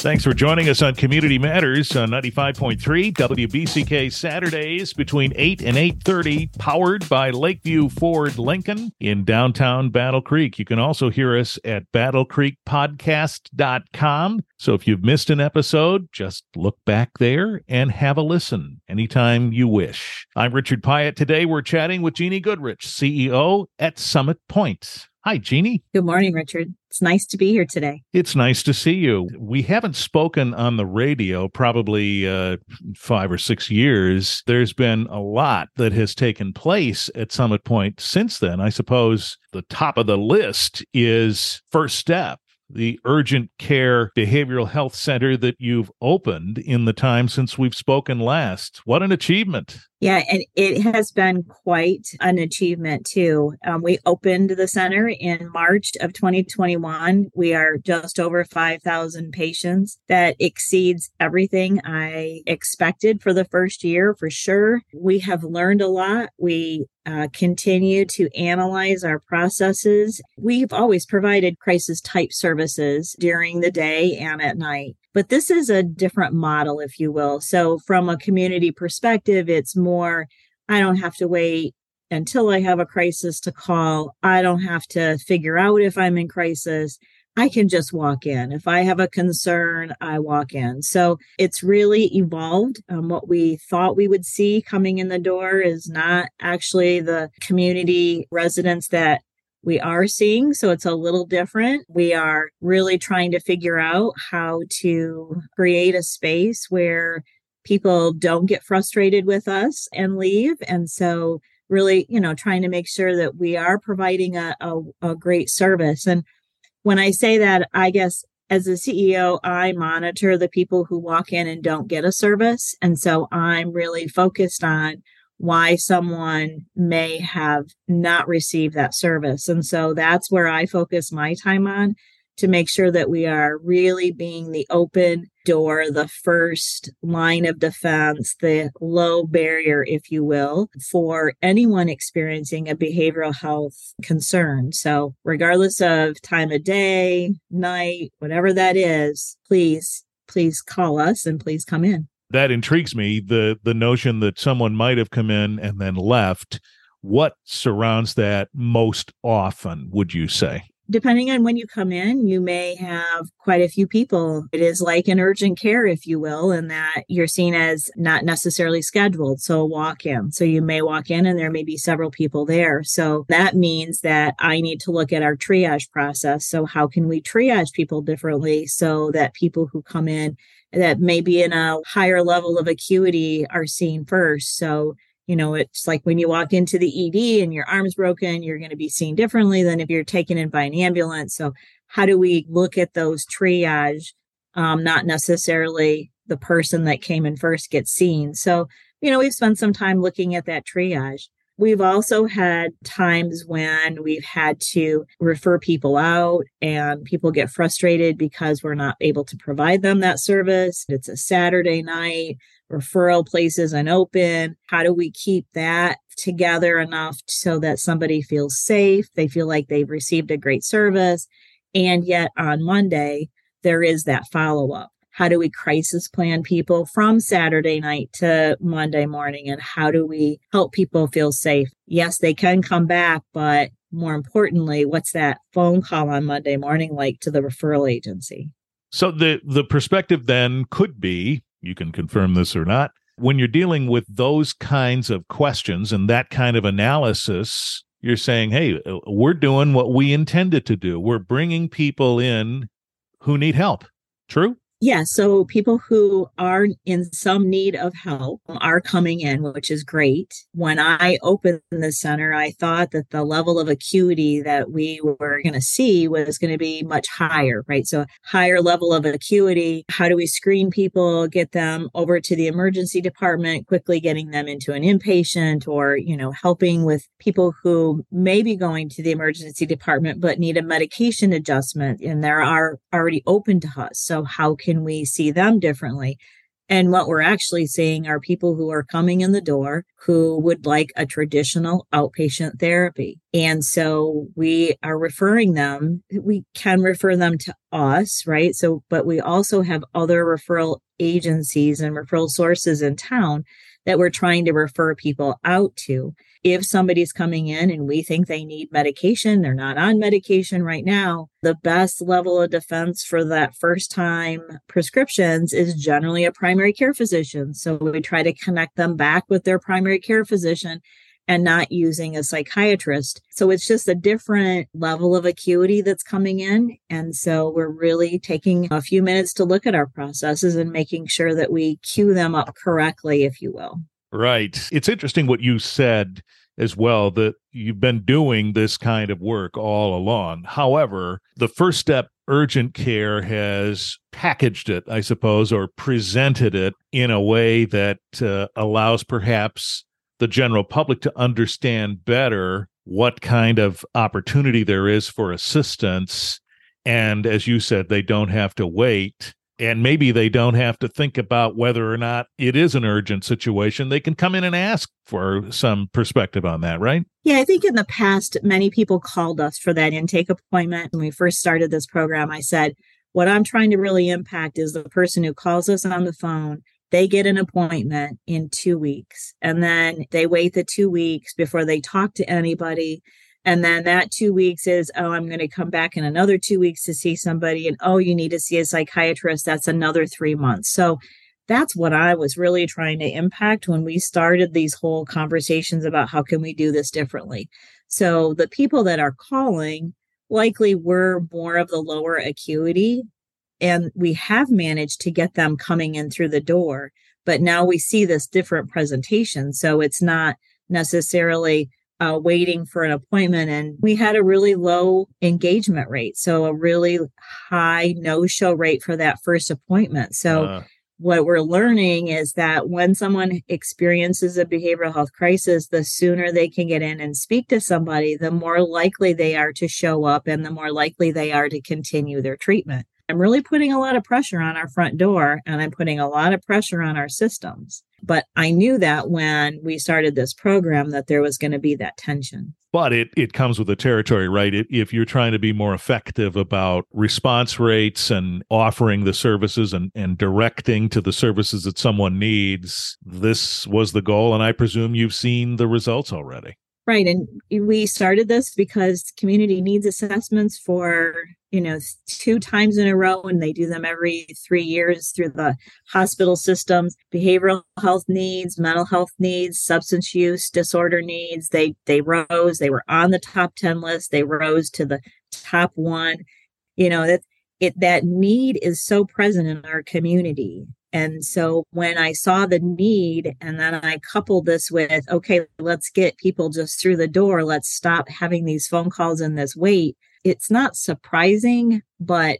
Thanks for joining us on Community Matters on 95.3 WBCK Saturdays between 8 and 8:30 powered by Lakeview Ford Lincoln in downtown Battle Creek. You can also hear us at battlecreekpodcast.com. So if you've missed an episode, just look back there and have a listen anytime you wish. I'm Richard Piet. Today we're chatting with Jeannie Goodrich, CEO at Summit Pointe. Hi, Jeannie. Good morning, Richard. It's nice to be here today. It's nice to see you. We haven't spoken on the radio probably uh, five or six years. There's been a lot that has taken place at Summit Pointe since then. I suppose the top of the list is First Step, the urgent care behavioral health center that you've opened in the time since we've spoken last. What an achievement! Yeah, and it has been quite an achievement too. Um, we opened the center in March of 2021. We are just over 5,000 patients. That exceeds everything I expected for the first year, for sure. We have learned a lot. We uh, continue to analyze our processes. We've always provided crisis type services during the day and at night. But this is a different model, if you will. So, from a community perspective, it's more I don't have to wait until I have a crisis to call. I don't have to figure out if I'm in crisis. I can just walk in. If I have a concern, I walk in. So it's really evolved. Um, what we thought we would see coming in the door is not actually the community residents that we are seeing. So it's a little different. We are really trying to figure out how to create a space where people don't get frustrated with us and leave. And so really, you know, trying to make sure that we are providing a, a, a great service. And when I say that, I guess as a CEO, I monitor the people who walk in and don't get a service. And so I'm really focused on why someone may have not received that service. And so that's where I focus my time on to make sure that we are really being the open door, the first line of defense, the low barrier, if you will, for anyone experiencing a behavioral health concern. So, regardless of time of day, night, whatever that is, please, please call us and please come in. That intrigues me the the notion that someone might have come in and then left. What surrounds that most often would you say depending on when you come in, you may have quite a few people. It is like an urgent care, if you will, in that you're seen as not necessarily scheduled. So walk in. So you may walk in and there may be several people there. So that means that I need to look at our triage process. So how can we triage people differently so that people who come in that may be in a higher level of acuity are seen first. So, you know, it's like when you walk into the ED and your arm's broken, you're going to be seen differently than if you're taken in by an ambulance. So, how do we look at those triage? Um, not necessarily the person that came in first gets seen. So, you know, we've spent some time looking at that triage. We've also had times when we've had to refer people out and people get frustrated because we're not able to provide them that service. It's a Saturday night, referral places and open? How do we keep that together enough so that somebody feels safe? They feel like they've received a great service. And yet on Monday, there is that follow up how do we crisis plan people from Saturday night to Monday morning? And how do we help people feel safe? Yes, they can come back, but more importantly, what's that phone call on Monday morning like to the referral agency? So the the perspective then could be, you can confirm this or not, when you're dealing with those kinds of questions and that kind of analysis, you're saying, "Hey, uh, we're doing what we intended to do. We're bringing people in who need help." True? Yeah, so people who are in some need of help are coming in, which is great. When I opened the center, I thought that the level of acuity that we were going to see was going to be much higher, right? So, higher level of acuity. How do we screen people, get them over to the emergency department, quickly getting them into an inpatient or, you know, helping with people who may be going to the emergency department but need a medication adjustment and there are already open to us. So, how can can we see them differently? And what we're actually seeing are people who are coming in the door who would like a traditional outpatient therapy. And so we are referring them. We can refer them to us, right? So, but we also have other referral agencies and referral sources in town that we're trying to refer people out to if somebody's coming in and we think they need medication, they're not on medication right now, the best level of defense for that first time prescriptions is generally a primary care physician. So we try to connect them back with their primary care physician and not using a psychiatrist. So it's just a different level of acuity that's coming in. And so we're really taking a few minutes to look at our processes and making sure that we cue them up correctly, if you will. Right. It's interesting what you said as well that you've been doing this kind of work all along. However, the first step urgent care has packaged it, I suppose, or presented it in a way that uh, allows perhaps the general public to understand better what kind of opportunity there is for assistance. And as you said, they don't have to wait and maybe they don't have to think about whether or not it is an urgent situation. They can come in and ask for some perspective on that, right? Yeah, I think in the past, many people called us for that intake appointment. When we first started this program, I said, what I'm trying to really impact is the person who calls us on the phone. They get an appointment in two weeks and then they wait the two weeks before they talk to anybody and then that two weeks is, oh, I'm going to come back in another two weeks to see somebody. And oh, you need to see a psychiatrist. That's another three months. So that's what I was really trying to impact when we started these whole conversations about how can we do this differently. So the people that are calling likely were more of the lower acuity. And we have managed to get them coming in through the door. But now we see this different presentation. So it's not necessarily uh, waiting for an appointment and we had a really low engagement rate so a really high no show rate for that first appointment so uh. what we're learning is that when someone experiences a behavioral health crisis the sooner they can get in and speak to somebody the more likely they are to show up and the more likely they are to continue their treatment I'm really putting a lot of pressure on our front door and I'm putting a lot of pressure on our systems. But I knew that when we started this program that there was going to be that tension. But it, it comes with the territory, right? It, if you're trying to be more effective about response rates and offering the services and, and directing to the services that someone needs, this was the goal. And I presume you've seen the results already. Right. And we started this because community needs assessments for, you know, two times in a row, and they do them every three years through the hospital systems. Behavioral health needs, mental health needs, substance use disorder needs. They they rose, they were on the top 10 list, they rose to the top one. You know, that it that need is so present in our community and so when I saw the need, and then I coupled this with, okay, let's get people just through the door, let's stop having these phone calls and this wait. It's not surprising, but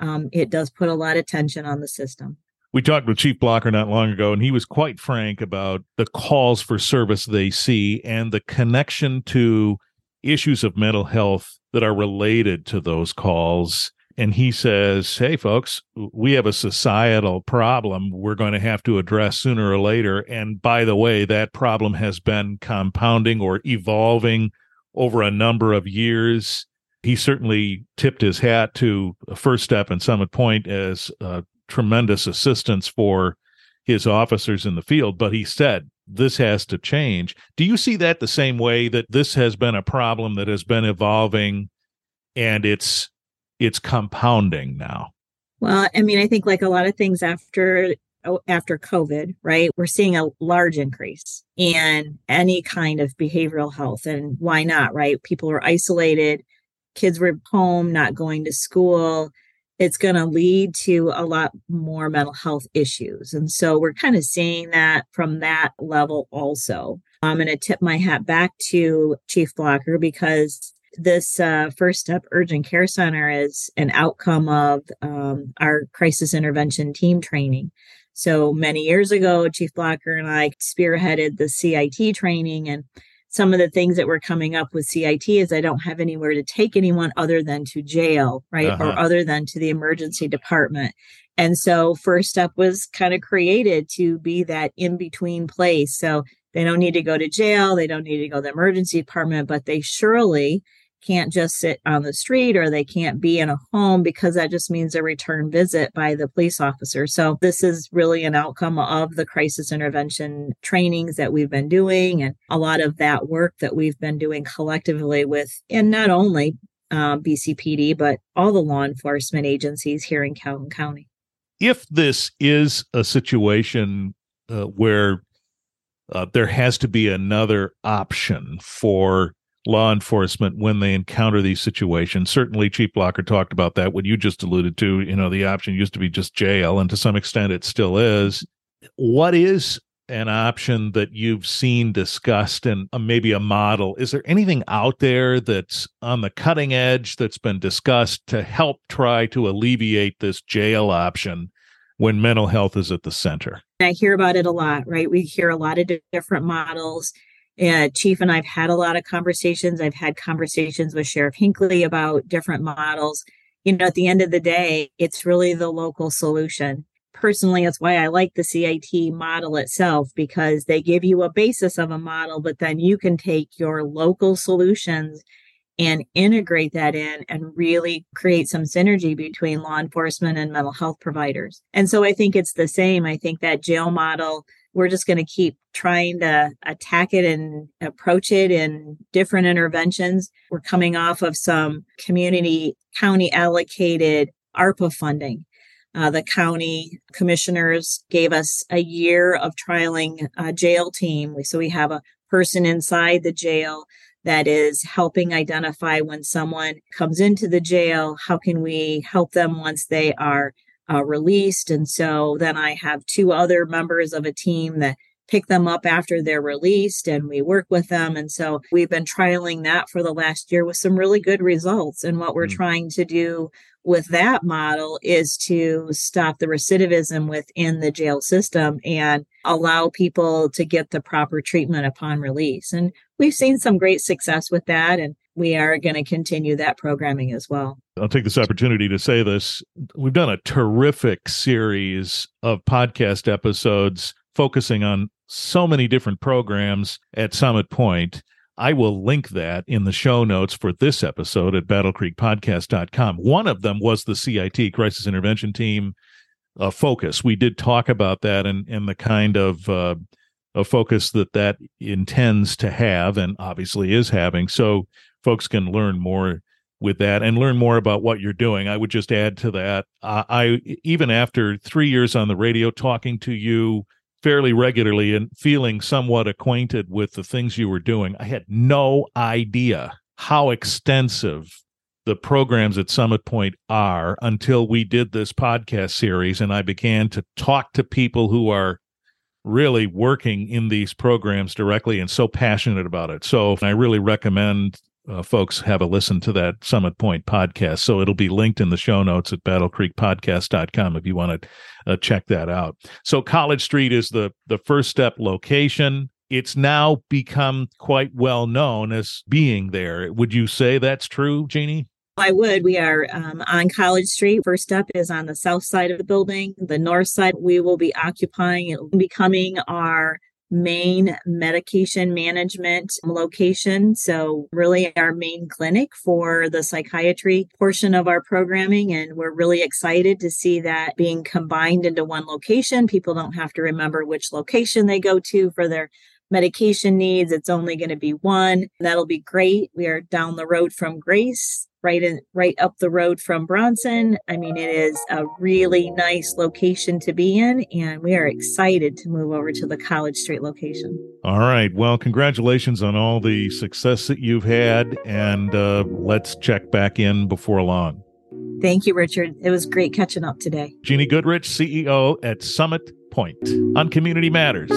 um, it does put a lot of tension on the system. We talked with Chief Blocker not long ago, and he was quite frank about the calls for service they see and the connection to issues of mental health that are related to those calls and he says, Hey, folks, we have a societal problem we're going to have to address sooner or later. And by the way, that problem has been compounding or evolving over a number of years. He certainly tipped his hat to First Step and Summit Pointe as tremendous assistance for his officers in the field, but he said, this has to change. Do you see that the same way that this has been a problem that has been evolving and it's it's compounding now. Well, I mean, I think like a lot of things after oh, after COVID, right? We're seeing a large increase in any kind of behavioral health. And why not, right? People are isolated, kids were home, not going to school. It's going to lead to a lot more mental health issues. And so we're kind of seeing that from that level also. I'm going to tip my hat back to Chief Blocker because this uh, first step urgent care center is an outcome of um, our crisis intervention team training. So many years ago, Chief Blocker and I spearheaded the CIT training. And some of the things that were coming up with CIT is I don't have anywhere to take anyone other than to jail, right? Uh-huh. Or other than to the emergency department. And so First Step was kind of created to be that in between place. So they don't need to go to jail, they don't need to go to the emergency department, but they surely can't just sit on the street or they can't be in a home because that just means a return visit by the police officer. So this is really an outcome of the crisis intervention trainings that we've been doing and a lot of that work that we've been doing collectively with, and not only uh, BCPD, but all the law enforcement agencies here in Calhoun County. If this is a situation uh, where uh, there has to be another option for law enforcement when they encounter these situations. Certainly, Chief Blocker talked about that. What you just alluded to, you know, the option used to be just jail, and to some extent, it still is. What is an option that you've seen discussed and uh, maybe a model? Is there anything out there that's on the cutting edge that's been discussed to help try to alleviate this jail option? When mental health is at the center. I hear about it a lot, right? We hear a lot of different models and Chief and I've had a lot of conversations. I've had conversations with Sheriff Hinkley about different models. You know, at the end of the day, it's really the local solution. Personally, that's why I like the CIT model itself because they give you a basis of a model, but then you can take your local solutions and integrate that in and really create some synergy between law enforcement and mental health providers. And so I think it's the same. I think that jail model we're just going to keep trying to attack it and approach it in different interventions. We're coming off of some community county allocated ARPA funding. Uh, the county commissioners gave us a year of trialing a jail team. So we have a person inside the jail that is helping identify when someone comes into the jail. How can we help them once they are uh, released. And so then I have two other members of a team that pick them up after they're released and we work with them. And so we've been trialing that for the last year with some really good results. And what we're mm-hmm. trying to do with that model is to stop the recidivism within the jail system and allow people to get the proper treatment upon release. And we've seen some great success with that. And we are going to continue that programming as well. I'll take this opportunity to say this. We've done a terrific series of podcast episodes focusing on so many different programs at Summit Pointe. I will link that in the show notes for this episode at battlecreekpodcast.com. One of them was the CIT, Crisis Intervention Team uh, focus. We did talk about that and, and the kind of uh, a focus that that intends to have and obviously is having. So folks can learn more with that and learn more about what you're doing. I would just add to that. I even after three years on the radio, talking to you fairly regularly and feeling somewhat acquainted with the things you were doing, I had no idea how extensive the programs at Summit Pointe are until we did this podcast series and I began to talk to people who are really working in these programs directly and so passionate about it. So I really recommend uh, folks have a listen to that Summit Pointe podcast. So it'll be linked in the show notes at battlecreekpodcast.com if you want to uh, check that out. So College Street is the the first step location. It's now become quite well known as being there. Would you say that's true, Jeannie? I would. We are um, on College Street. First up is on the south side of the building. The north side we will be occupying. Becoming our main medication management location. So, really, our main clinic for the psychiatry portion of our programming. And we're really excited to see that being combined into one location. People don't have to remember which location they go to for their medication needs. It's only going to be one. That'll be great. We are down the road from Grace right in right up the road from Bronson. I mean, it is a really nice location to be in, and we are excited to move over to the College Street location. All right. Well, congratulations on all the success that you've had, and uh, let's check back in before long. Thank you, Richard. It was great catching up today. Jeannie Goodrich, CEO at Summit Pointe on Community Matters.